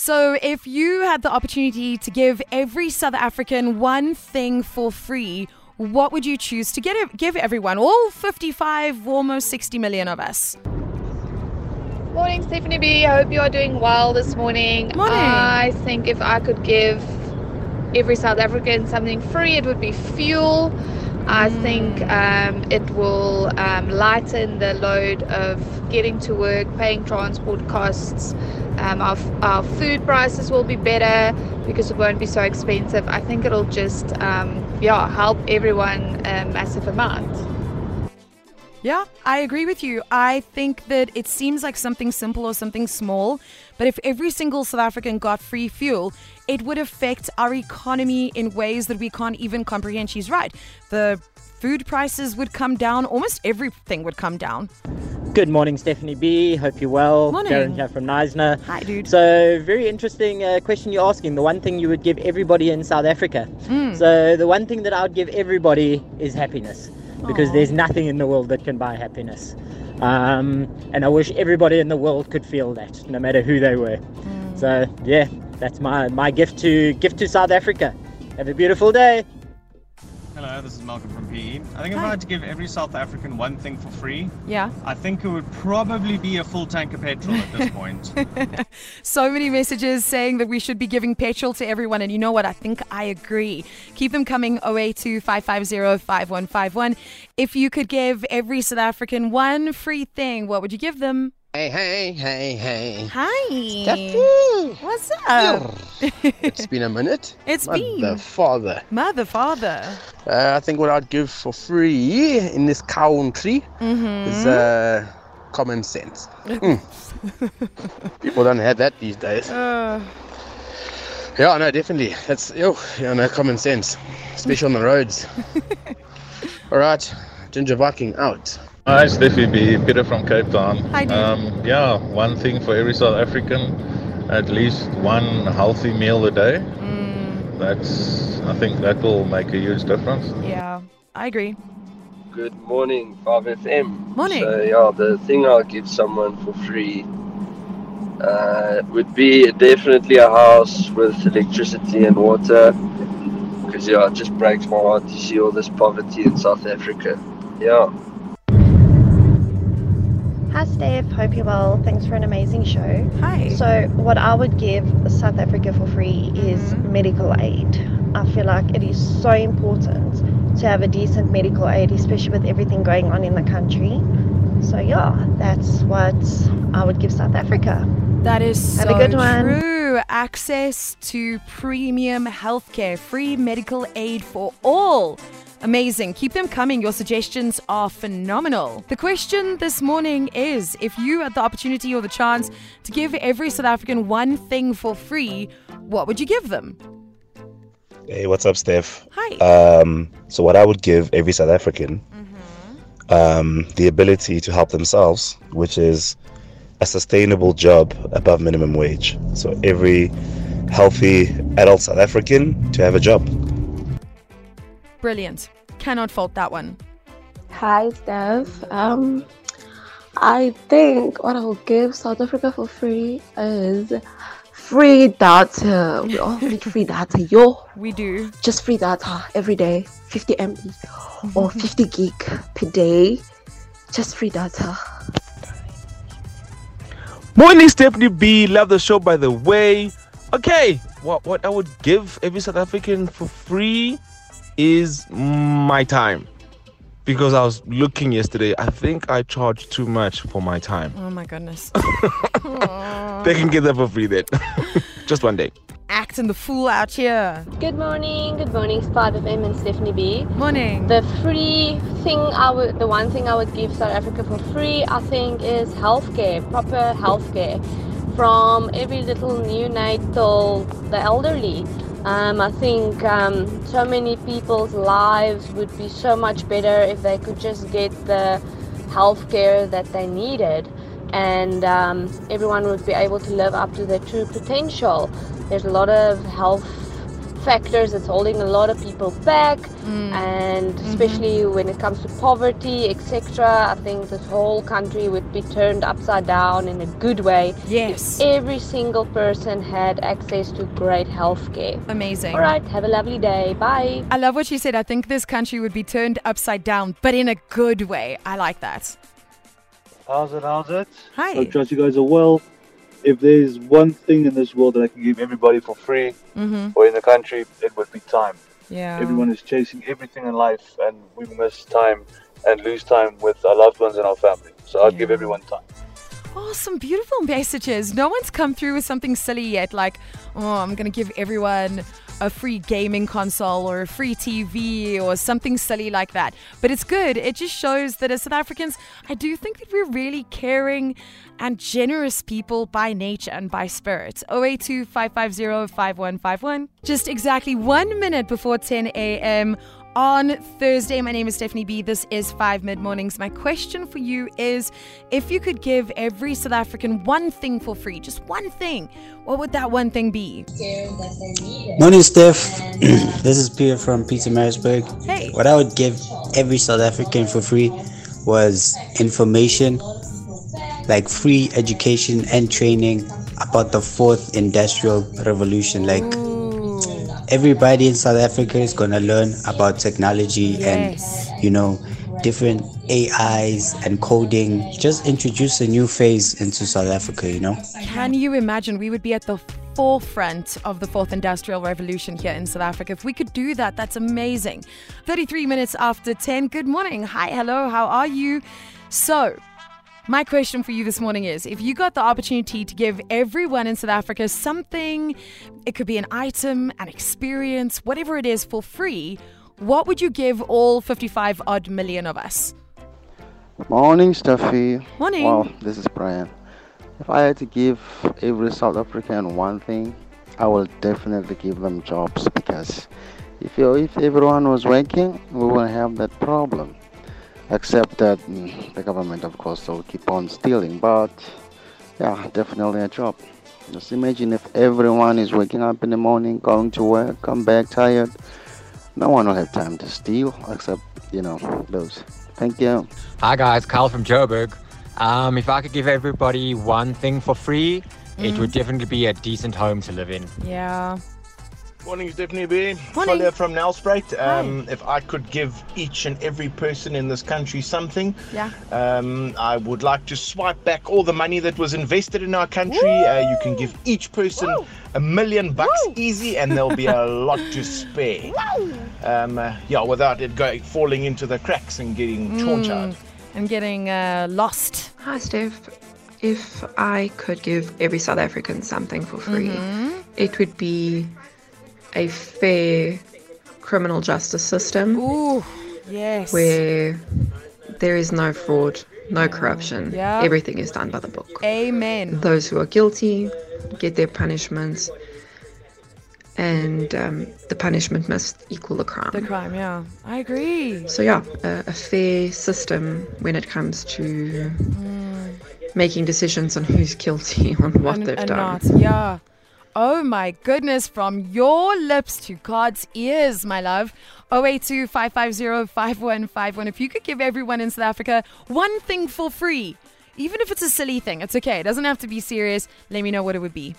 So, if you had the opportunity to give every South African one thing for free, what would you choose to get, give everyone, all 55, almost 60 million of us? Morning, Stephanie B. I hope you are doing well this morning. Morning. I think if I could give every South African something free, it would be fuel. I think um, it will um, lighten the load of getting to work, paying transport costs. Um, our, our food prices will be better because it won't be so expensive. I think it'll just, um, yeah, help everyone a massive amount. Yeah, I agree with you. I think that it seems like something simple or something small, but if every single South African got free fuel, it would affect our economy in ways that we can't even comprehend. She's right. The food prices would come down, almost everything would come down. Good morning, Stephanie B. Hope you're well. Morning. Darren here from Knysna. Hi, dude. So, very interesting uh, question you're asking. The one thing you would give everybody in South Africa. Hmm. So, the one thing that I would give everybody is happiness because Aw. there's nothing in the world that can buy happiness. Um, and I wish everybody in the world could feel that, no matter who they were. Hmm. So, yeah, that's my, my gift to gift to South Africa. Have a beautiful day. Hello, this is Malcolm from PE. I think if Hi. I had to give every South African one thing for free, Yeah. I think it would probably be a full tank of petrol at this point. So many messages saying that we should be giving petrol to everyone. And you know what? I think I agree. Keep them coming 082 550 5151. If you could give every South African one free thing, what would you give them? Hey, hey, hey, hey. Hi. Steffi! What's up? It's been a minute. It's been. The father. Mother, father. Uh, I think what I'd give for free in this country Mm-hmm. is uh, common sense. Mm. People don't have that these days. Uh, Yeah, no, definitely. That's yo, yeah, no, common sense, especially on the roads. All right, Ginger Viking out. Hi, Steffi B. Peter from Cape Town. Hi, dude. Um, yeah, one thing for every South African, at least one healthy meal a day. mm, That's, I think that will make a huge difference. yeah, I agree. Good morning, 5FM. Morning. So, yeah, the thing I'll give someone for free uh, would be definitely a house with electricity and water. Because, yeah, it just breaks my heart to see all this poverty in South Africa. Yeah. Steph. Hope you're well. Thanks for an amazing show. Hi. So, what I would give South Africa for free is mm-hmm. medical aid. I feel like it is so important to have a decent medical aid, especially with everything going on in the country. So, yeah, that's what I would give South Africa. That is Have so a good one. true. Access to premium healthcare, free medical aid for all. Amazing. Keep them coming. Your suggestions are phenomenal. The question this morning is if you had the opportunity or the chance to give every South African one thing for free, what would you give them? Hey, what's up, Steph? Hi. Um, so what I would give every South African, um, the ability to help themselves, which is a sustainable job above minimum wage. So every healthy adult South African to have a job. Brilliant. Cannot fault that one. Hi, Steph. Um, I think what I'll give South Africa for free is free data. We all need free data, yo. We do. Just free data every day, 50 MB or 50 gig per day. Just free data. Morning, Stephanie B. Love the show, by the way. Okay, what what I would give every South African for free is my time. Because I was looking yesterday, I think I charged too much for my time. Oh my goodness. They can get that for free then. Just one day. Acting the fool out here. Good morning, good morning, 5FM and Stephanie B. Morning. The free thing I would, the one thing I would give South Africa for free, I think, is healthcare, proper healthcare, from every little neonatal, the elderly. Um, I think um, so many people's lives would be so much better if they could just get the healthcare that they needed, and um, everyone would be able to live up to their true potential. There's a lot of health factors that's holding a lot of people back, Mm. and Mm-hmm. especially when it comes to poverty, etc. I think this whole country would be turned upside down in a good way. Yes. If every single person had access to great health care. Amazing. All right, have a lovely day. Bye. I love what she said. I think this country would be turned upside down, but in a good way. I like that. How's it? How's it? Hi. I trust you guys are well. If there's one thing in this world that I can give everybody for free Mhm. or in the country, it would be time. Yeah. Everyone is chasing everything in life, and we miss time and lose time with our loved ones and our family. So I'd give everyone time. Oh, some beautiful messages. No one's come through with something silly yet, like, oh, I'm going to give everyone a free gaming console or a free TV or something silly like that. But it's good. It just shows that as South Africans, I do think that we're really caring and generous people by nature and by spirit. 082 550 5151. Just exactly one minute before 10 a.m. On Thursday, my name is Stephanie B. This is Five Mid Mornings. My question for you is if you could give every South African one thing for free, just one thing, what would that one thing be? Morning, Steph. this is Peter from Pietermaritzburg. Hey. What I would give every South African for free was information, like free education and training about the fourth industrial revolution. Like everybody in South Africa is gonna learn about technology Yes. and you know different AIs and coding. Just introduce a new phase into South Africa. You know. Can you imagine we would be at the forefront of the fourth industrial revolution here in South Africa? If we could do that, that's amazing. 33 minutes after 10. Good morning. Hi, hello, how are you? So, my question for you this morning is if you got the opportunity to give everyone in South Africa something, it could be an item, an experience, whatever it is for free, what would you give all 55 odd million of us? Morning, Stuffy. Morning. Well, this is Brian. If I had to give every South African one thing, I will definitely give them jobs because if you, if everyone was working, we wouldn't have that problem. Except that mm, the government, of course, will keep on stealing. But yeah, definitely a job. Just imagine if everyone is waking up in the morning, going to work, come back tired. No one will have time to steal except, you know, those. Thank you. Hi guys, Carl from Joburg. Um, if I could give everybody one thing for free, it Mm. would definitely be a decent home to live in. Yeah. Morning, Stephanie B. Morning. Folia from Nelspruit. Um, if I could give each and every person in this country something, Yeah. um, I would like to swipe back all the money that was invested in our country. Uh, you can give each person a million bucks easy, and there'll be a lot to spare. Um, uh, yeah, without it going falling into the cracks and getting torn Mm, and getting uh, lost. Hi, Steph. If I could give every South African something for free, Mhm. it would be a fair criminal justice system. Ooh, yes. Where there is no fraud, no corruption. Yeah. Everything is done by the book. Amen. Those who are guilty get their punishments, and um, the punishment must equal the crime. The crime, yeah. I agree. So yeah, a, a fair system when it comes to making decisions on who's guilty on what and, they've and done. not. Yeah. Oh my goodness, from your lips to God's ears, my love. 082 550 5151. If you could give everyone in South Africa one thing for free, even if it's a silly thing, it's okay. It doesn't have to be serious. Let me know what it would be.